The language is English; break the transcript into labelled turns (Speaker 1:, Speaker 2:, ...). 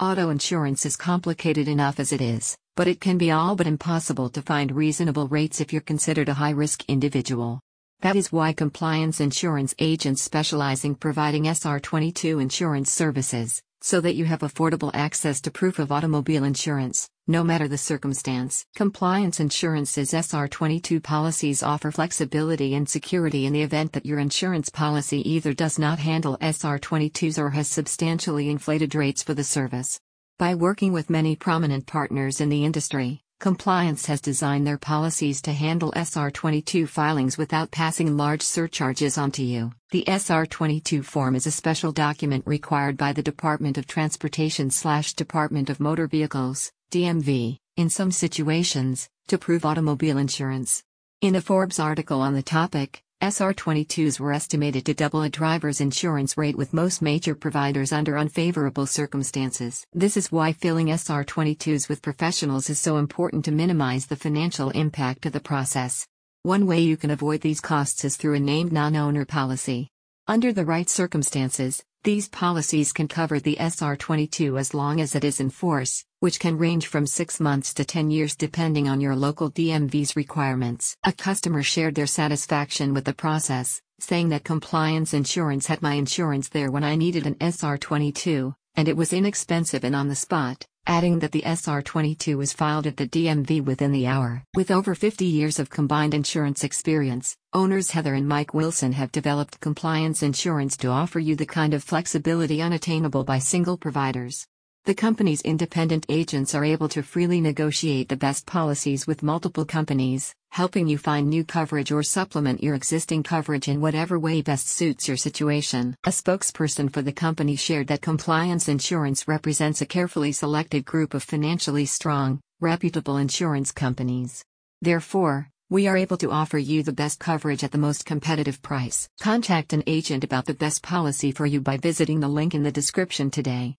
Speaker 1: Auto insurance is complicated enough as it is, but it can be all but impossible to find reasonable rates if you're considered a high risk individual. That is why compliance insurance agents specialize in providing SR22 insurance services, so that you have affordable access to proof of automobile insurance, no matter the circumstance. Compliance Insurance's SR22 policies offer flexibility and security in the event that your insurance policy either does not handle SR22s or has substantially inflated rates for the service. By working with many prominent partners in the industry, Compliance has designed their policies to handle SR22 filings without passing large surcharges onto you. The SR22 form is a special document required by the Department of Transportation/Department of Motor Vehicles, DMV, in some situations, to prove automobile insurance. In a Forbes article on the topic, SR22s were estimated to double a driver's insurance rate with most major providers under unfavorable circumstances. This is why filling SR22s with professionals is so important to minimize the financial impact of the process. One way you can avoid these costs is through a named non owner policy. Under the right circumstances, these policies can cover the SR 22 as long as it is in force, which can range from 6 months to 10 years depending on your local DMV's requirements. A customer shared their satisfaction with the process, saying that compliance insurance had my insurance there when I needed an SR 22, and it was inexpensive and on the spot adding that the SR22 was filed at the DMV within the hour. With over 50 years of combined insurance experience, owners Heather and Mike Wilson have developed compliance insurance to offer you the kind of flexibility unattainable by single providers. The company's independent agents are able to freely negotiate the best policies with multiple companies, helping you find new coverage or supplement your existing coverage in whatever way best suits your situation. A spokesperson for the company shared that compliance insurance represents a carefully selected group of financially strong, reputable insurance companies. Therefore, we are able to offer you the best coverage at the most competitive price. Contact an agent about the best policy for you by visiting the link in the description today.